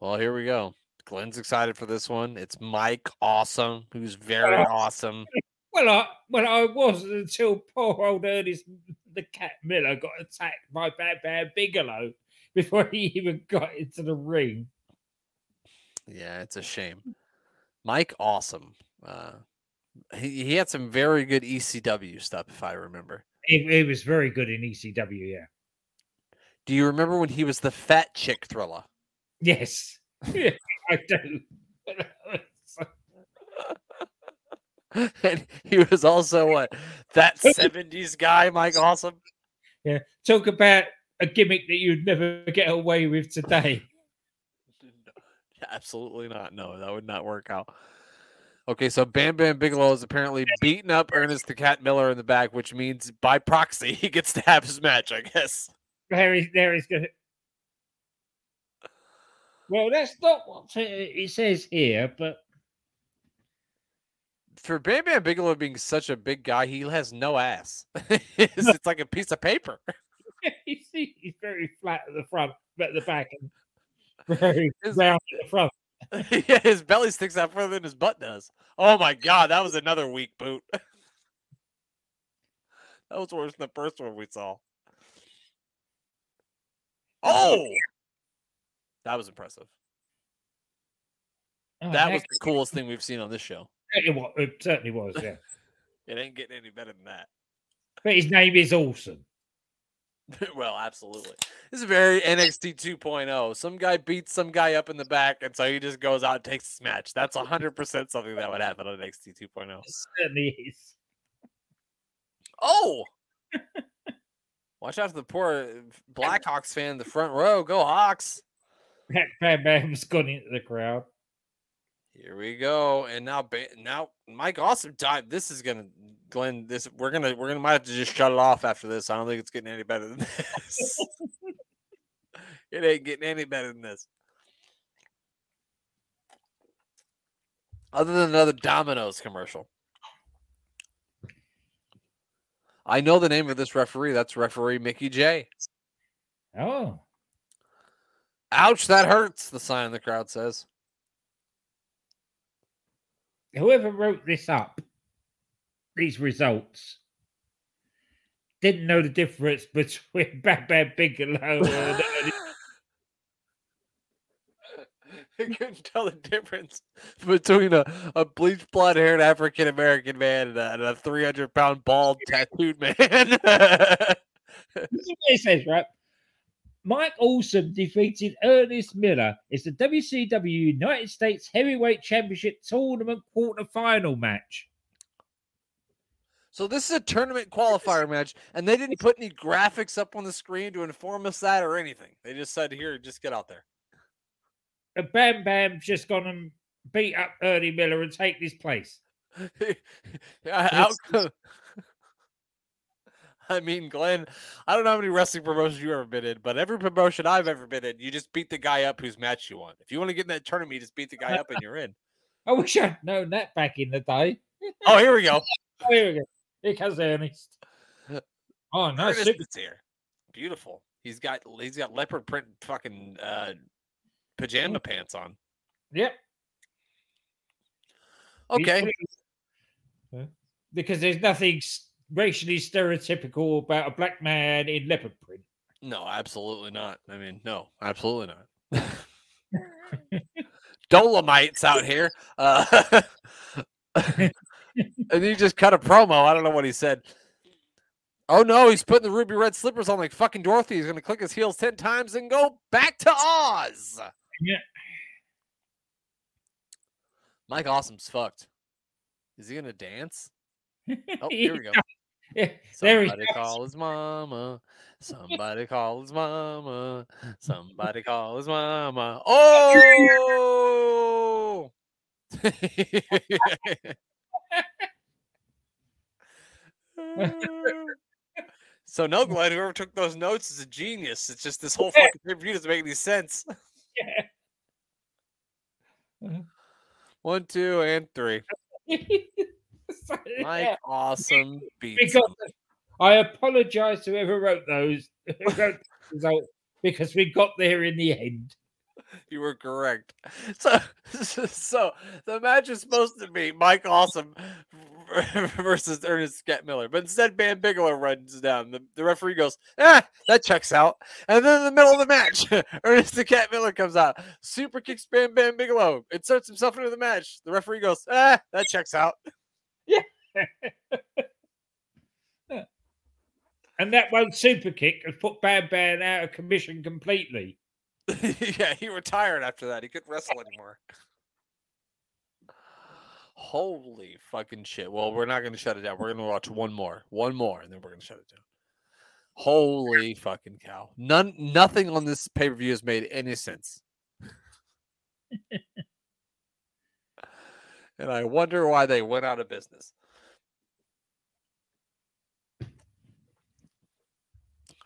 Well, here we go. Glenn's excited for this one. It's Mike Awesome, who's very Oh. awesome. well, I well I wasn't until poor old Ernest the cat Miller got attacked by Bam Bam Bigelow before he even got into the ring. Yeah, it's a shame. Mike Awesome. Uh, he, he had some very good ECW stuff, if I remember. It, he was very good in ECW. Yeah. Do you remember when he was the fat chick thriller? Yes. Yeah, I do. and he was also what that 70s guy, Mike Awesome. yeah. Talk about a gimmick that you'd never get away with today. Absolutely not. No, that would not work out. Okay, so Bam Bam Bigelow is apparently beating up Ernest the Cat Miller in the back, which means by proxy he gets to have his match, I guess. There is, there is to. Well, that's not what it says here, but For Bam Bam Bigelow being such a big guy, he has no ass. it's, it's like a piece of paper. he's, he's very flat at the front, but at the back, and very His- round at the front. yeah, his belly sticks out further than his butt does. Oh my god, that was another weak boot. that was worse than the first one we saw. Oh, that was impressive. Oh, That was the coolest thing we've seen on this show. it, wa- it certainly was, yeah. It ain't getting any better than that. But his name is awesome. well, absolutely. This is very NXT 2.0. oh. Some guy beats some guy up in the back, and so he just goes out and takes this match. That's 100% something that would happen on NXT 2.0. It. Oh! Watch out for the poor uh, Blackhawks fan in the front row. Go Hawks! Bam Bam's gone into the crowd. Here we go. And now, Ba- now Mike Awesome died. This is gonna, Glenn. This we're gonna we're gonna might have to just shut it off after this. I don't think it's getting any better than this. it ain't getting any better than this. Other than another Domino's commercial. I know the name of this referee. That's referee Mickey J. Oh, Ouch, that hurts, the sign in the crowd says. whoever wrote this up, these results, didn't know the difference between Bam Bam Bigelow and I couldn't tell the difference between a, a bleached blonde haired African American man and a, and a 300 pound bald tattooed man. This is what it says, right? Mike Awesome defeated Ernest Miller. It's the WCW United States Heavyweight Championship Tournament quarterfinal match. So, this is a tournament qualifier match, and they didn't put any graphics up on the screen to inform us that or anything. They just said, Here, just get out there. And Bam Bam's just gone and beat up Ernie Miller and take this place. Yeah. I mean, Glenn, I don't know how many wrestling promotions you've ever been in, but every promotion I've ever been in, you just beat the guy up whose match you want. If you want to get in that tournament, you just beat the guy up and you're in. I wish I'd known that back in the day. Oh, here we go. Oh, here we go. Here comes Ernest. Oh, nice. Ernest is here. Beautiful. He's got he's got leopard print fucking uh, pajama pants on. Yep. Okay. Because there's nothing racially stereotypical about a black man in leopard print. No, absolutely not. I mean, no, absolutely not. Dolemite's out here. Uh, and he just cut a promo. I don't know what he said. Oh no, he's putting the ruby red slippers on like fucking Dorothy. He's gonna click his heels 10 times and go back to Oz. Yeah. Mike Awesome's fucked. Is he gonna dance? Oh, here we go. Yeah, there he Somebody call his mama. Somebody call his mama. Somebody call his mama. Oh! so no, Glenn, whoever took those notes is a genius. It's just this whole fucking review doesn't make any sense. Mhm. One, two, and three. Mike yeah, Awesome beats because. I apologize to whoever wrote those, wrote because we got there in the end. You were correct. So, so the match is supposed to be Mike Awesome versus Ernest Scat Miller, but instead Bam Bigelow runs down. The, the referee goes, "Ah, that checks out." And then in the middle of the match, Ernest the Cat Miller comes out, super kicks Bam Bam Bigelow, inserts himself into the match. The referee goes, "Ah, that checks out." Yeah. And that one super kick has put Bam Bam out of commission completely. yeah, he retired after that. He couldn't wrestle anymore. Holy fucking shit. Well, we're not going to shut it down. We're going to watch one more. One more, and then we're going to shut it down. Holy fucking cow. None nothing on this pay-per-view has made any sense. and I wonder why they went out of business.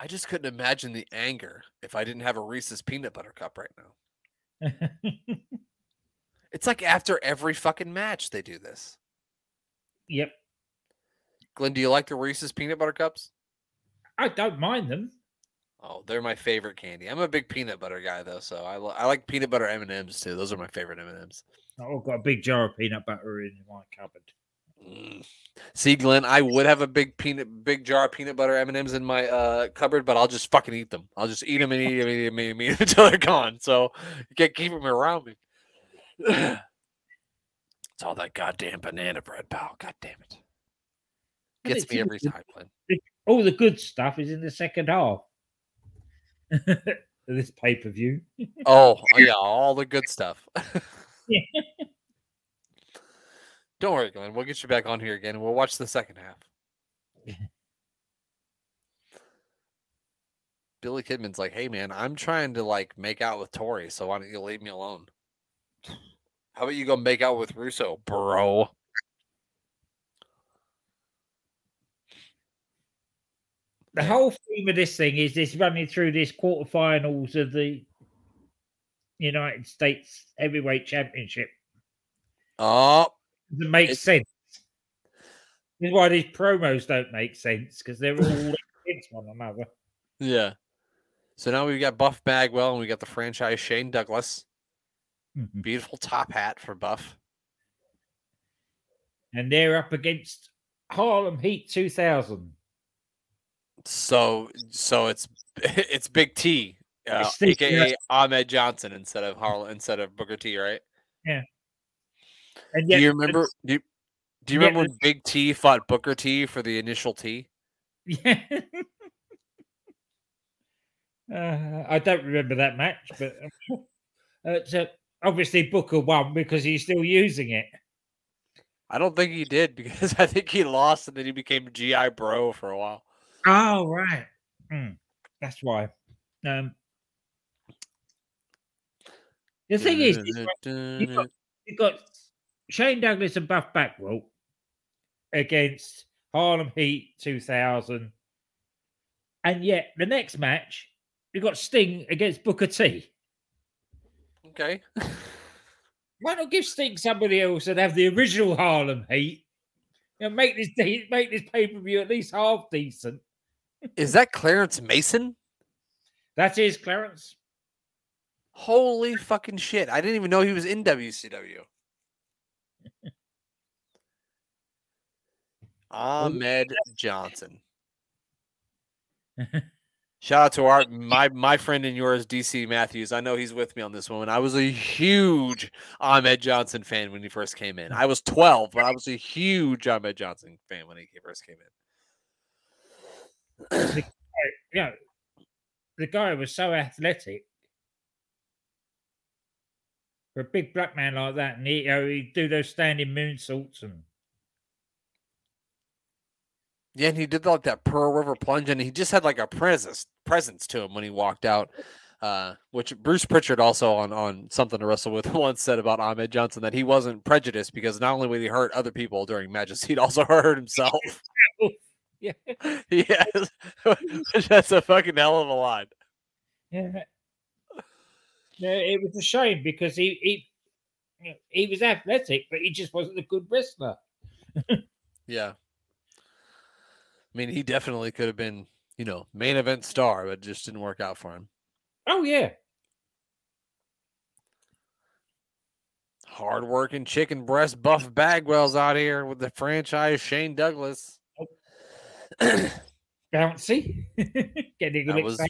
I just couldn't imagine the anger if I didn't have a Reese's peanut butter cup right now. It's like after every fucking match they do this. yep. Glenn, do you like the Reese's peanut butter cups? I don't mind them. Oh, they're my favorite candy. I'm a big peanut butter guy though, so I, li- I like peanut butter M and M's too. Those are my favorite M and M's. Oh, I've got a big jar of peanut butter in my cupboard. See, Glenn, I would have a big peanut, big jar of peanut butter M and M's in my uh, cupboard, but I'll just fucking eat them. I'll just eat them and eat them, eat them, eat them, eat 'em until they're gone. So you can't keep them around me. it's all that goddamn banana bread, pal. God damn it, gets me every time, Glenn. All the good stuff is in the second half. of this pay per view. Oh, oh, yeah, all the good stuff. Yeah. Don't worry, Glenn. We'll get you back on here again, we'll watch the second half. Billy Kidman's like, "Hey, man, I'm trying to like make out with Torrie, so why don't you leave me alone? How about you go make out with Russo, bro?" The whole theme of this thing is this running through this quarterfinals of the United States Heavyweight Championship. Oh, Doesn't make It's- sense. This is why these promos don't make sense because they're all against one another. yeah. So now we've got Buff Bagwell, and we got the franchise Shane Douglas. Mhm. Beautiful top hat for Buff. And they're up against Harlem Heat 2000. So, so it's it's Big T, uh, It's aka Ahmed Johnson instead of Harlem instead of Booker T, right? And Do you remember? Do you, do you Yeah, remember when Big T fought Booker T for the initial T? Yeah. uh, I don't remember that match, but uh, so obviously Booker won because he's still using it. I don't think he did because I think he lost and then he became GI Bro for a while. Oh, right. Mm, that's why. Um, the thing is, you've got, you've got Shane Douglas and Buff Bagwell against Harlem Heat 2000. And yet, the next match, we've got Sting against Booker T. okay. Why not give Sting somebody else and have the original Harlem Heat? You know, make this de- make this pay per view at least half decent. Is that Clarence Mason? That is Clarence. Holy fucking shit. I didn't even know he was in WCW. Um, Ahmed Johnson. Shout out to our my my friend and yours, DC Matthews. I know he's with me on this one. I was a huge Ahmed Johnson fan when he first came in. I was 12, but I was a huge Ahmed Johnson fan when he first came in. Yeah, the guy was so athletic for a big black man like that, and he, you know, he'd do those standing moonsaults and Yeah, and he did like that Pearl River plunge, and he just had like a presence presence to him when he walked out. Uh, which Bruce Pritchard also on on something to wrestle with once said about Ahmed Johnson that he wasn't prejudiced because not only would he hurt other people during matches, he'd also hurt himself. yeah, yeah, that's a fucking hell of a line. Yeah, yeah, it was a shame because he he he was athletic, but he just wasn't a good wrestler. yeah, I mean, he definitely could have been, you know, main event star, but it just didn't work out for him. Oh yeah. Hardworking chicken breast Buff Bagwell's out here with the franchise Shane Douglas. Bouncy. Was,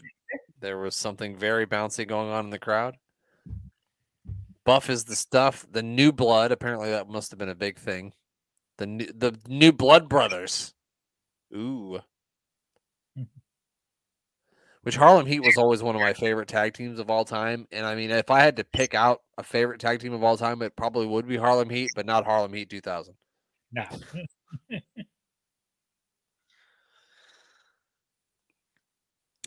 there was something very bouncy going on in the crowd. Buff is the stuff. The new blood. Apparently, that must have been a big thing. The new, the new blood brothers. Ooh which Harlem Heat was always one of my favorite tag teams of all time. And I mean, if I had to pick out a favorite tag team of all time, it probably would be Harlem Heat, but not Harlem Heat 2000. No.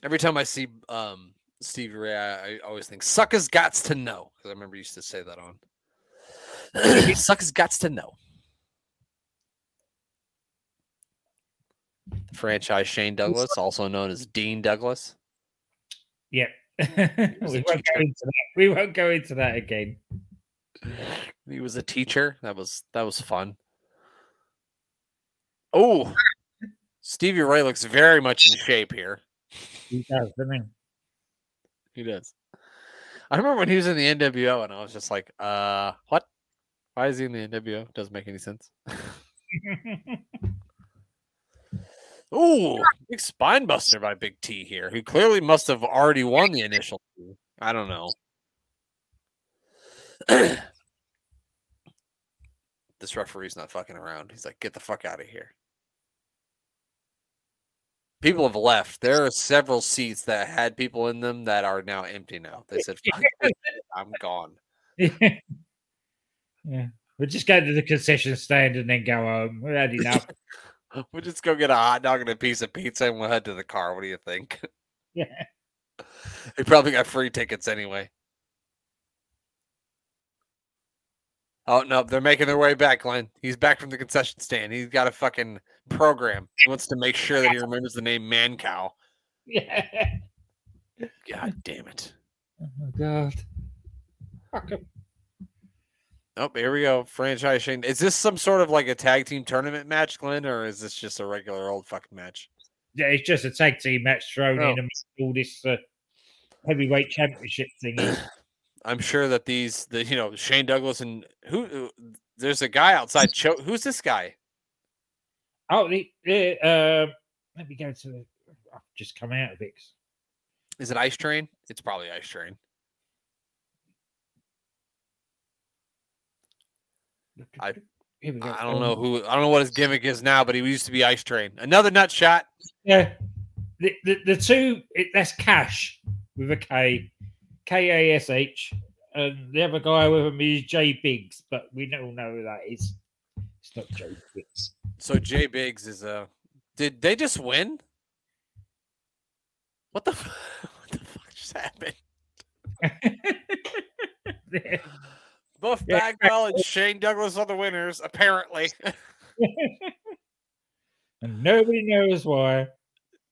Every time I see um, Stevie Ray, I, I always think suckers gots to know because I remember used to say that on suckers gots to know. The franchise Shane Douglas, also known as Dean Douglas. Yep. we, won't go into that. we won't go into that again. He was a teacher. That was that was fun. Oh, Stevie Ray looks very much in shape here. He does, doesn't he? Does. I remember when he was in the NWO, and I was just like, "Uh, what? Why is he in the NWO? Doesn't make any sense." Ooh, big spine buster by Big T here, who clearly must have already won the initial. I don't know. this referee's not fucking around. He's like, get the fuck out of here. People have left. There are several seats that had people in them that are now empty now. They said, I'm gone. Yeah. We'll just go to the concession stand and then go home. We had enough. We'll just go get a hot dog and a piece of pizza and we'll head to the car. What do you think? Yeah. They probably got free tickets anyway. Oh no, they're making their way back, Glenn. He's back from the concession stand. He's got a fucking program. He wants to make sure that he remembers the name Mancow. Yeah. God damn it. Oh my god. Fuck him. Oh, here we go. Franchise Shane. Is this some sort of like a tag team tournament match, Glenn, or is this just a regular old fucking match? Yeah, it's just a tag team match thrown oh. in amidst all this uh, heavyweight championship thing. I'm sure that these, the you know, Shane Douglas and who, there's a guy outside. Cho- who's this guy? Oh, the, uh, let me go to the. I've just come out of it. Is it Ice Train? It's probably Ice Train. I I don't know who I don't know what his gimmick is now, but he used to be Ice Train. Another nut shot. Yeah, the the, the two it, that's Cash with a K, K A S H, and the other guy with him is Jay Biggs, but we don't know who that is. It's not Jay Biggs. So Jay Biggs is a. Uh, did they just win? What the what the fuck just happened? Buff. Bagwell and Shane Douglas are the winners, apparently. and nobody knows why.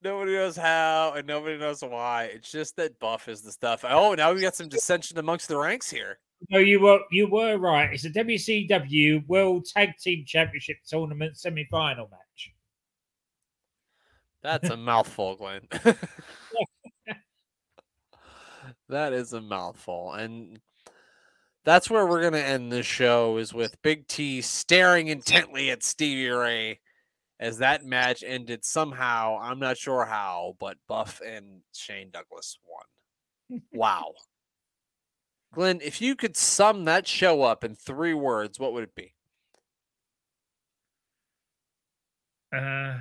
Nobody knows how, and nobody knows why. It's just that Buff is the stuff. Oh, now we got some dissension amongst the ranks here. No, you were you were right. It's a WCW World Tag Team Championship Tournament semi-final match. That's a mouthful, Glenn. that is a mouthful, and that's where we're going to end this show is with Big T staring intently at Stevie Ray as that match ended somehow. I'm not sure how, but Buff and Shane Douglas won. wow. Glenn, if you could sum that show up in three words, what would it be? Uh,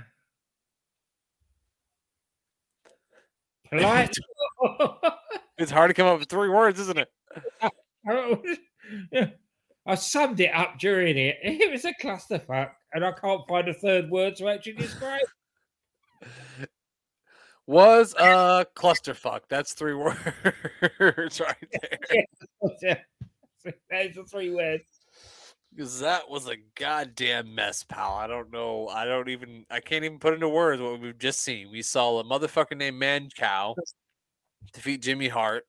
polite. it's hard to come up with three words, isn't it? I summed it up during it. It was a clusterfuck, and I can't find a third word to actually describe. Was a clusterfuck. That's three words right there. Those are three words. Because that was a goddamn mess, pal. I don't know. I don't even. I can't even put into words what we've just seen. We saw a motherfucker named Mancow defeat Jimmy Hart.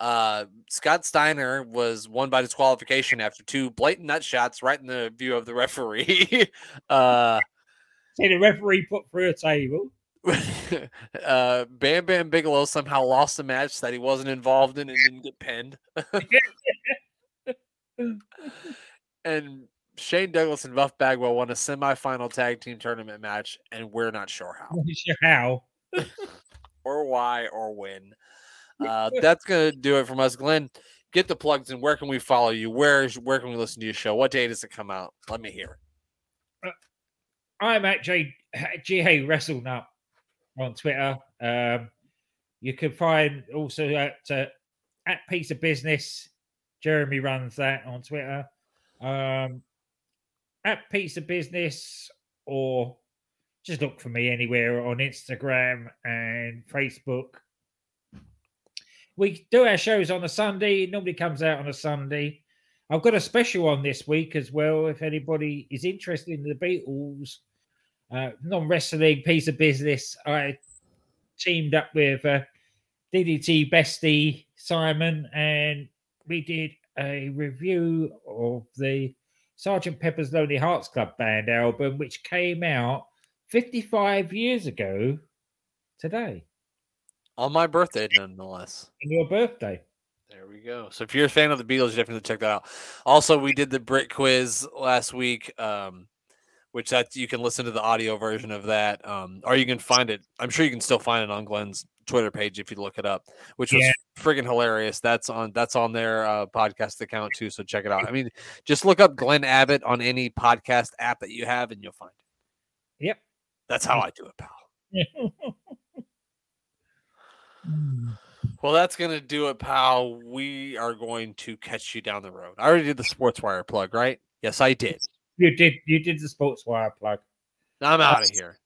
Uh, Scott Steiner was won by disqualification after two blatant nut shots right in the view of the referee. uh, See the referee put through a table. uh, Bam Bam Bigelow somehow lost a match that he wasn't involved in and didn't get pinned. and Shane Douglas and Buff Bagwell won a semifinal tag team tournament match, and we're not sure how, Not sure how. or why, or when. Uh, that's gonna do it from us, Glenn. Get the plugs in. Where can we follow you? Where is where can we listen to your show? What day does it come out? Let me hear it. I'm at J GA WrestleNut on Twitter. Um, you can find also at uh, at Piece of Business. Jeremy runs that on Twitter. Um, at Piece of Business, or just look for me anywhere on Instagram and Facebook. We do our shows on a Sunday. It normally comes out on a Sunday. I've got a special on this week as well. If anybody is interested in the Beatles, uh, non wrestling piece of business, I teamed up with uh, DDT Bestie Simon and we did a review of the Sergeant Pepper's Lonely Hearts Club Band album, which came out 55 years ago today, On my birthday, nonetheless. on your birthday. There we go. So if you're a fan of the Beatles, you definitely check that out. Also, we did the Brit quiz last week, um, which that you can listen to the audio version of that, um, or you can find it. I'm sure you can still find it on Glenn's Twitter page if you look it up, which was Yeah. friggin' hilarious. That's on that's on their uh, podcast account too. So check it out. I mean, just look up Glenn Abbott on any podcast app that you have, and you'll find it. Yep. That's how I do it, pal. Well, that's gonna do it, pal. We are going to catch you down the road. I already did the SportzWire plug, right? Yes, I did. You did you did the SportzWire plug. I'm out of here.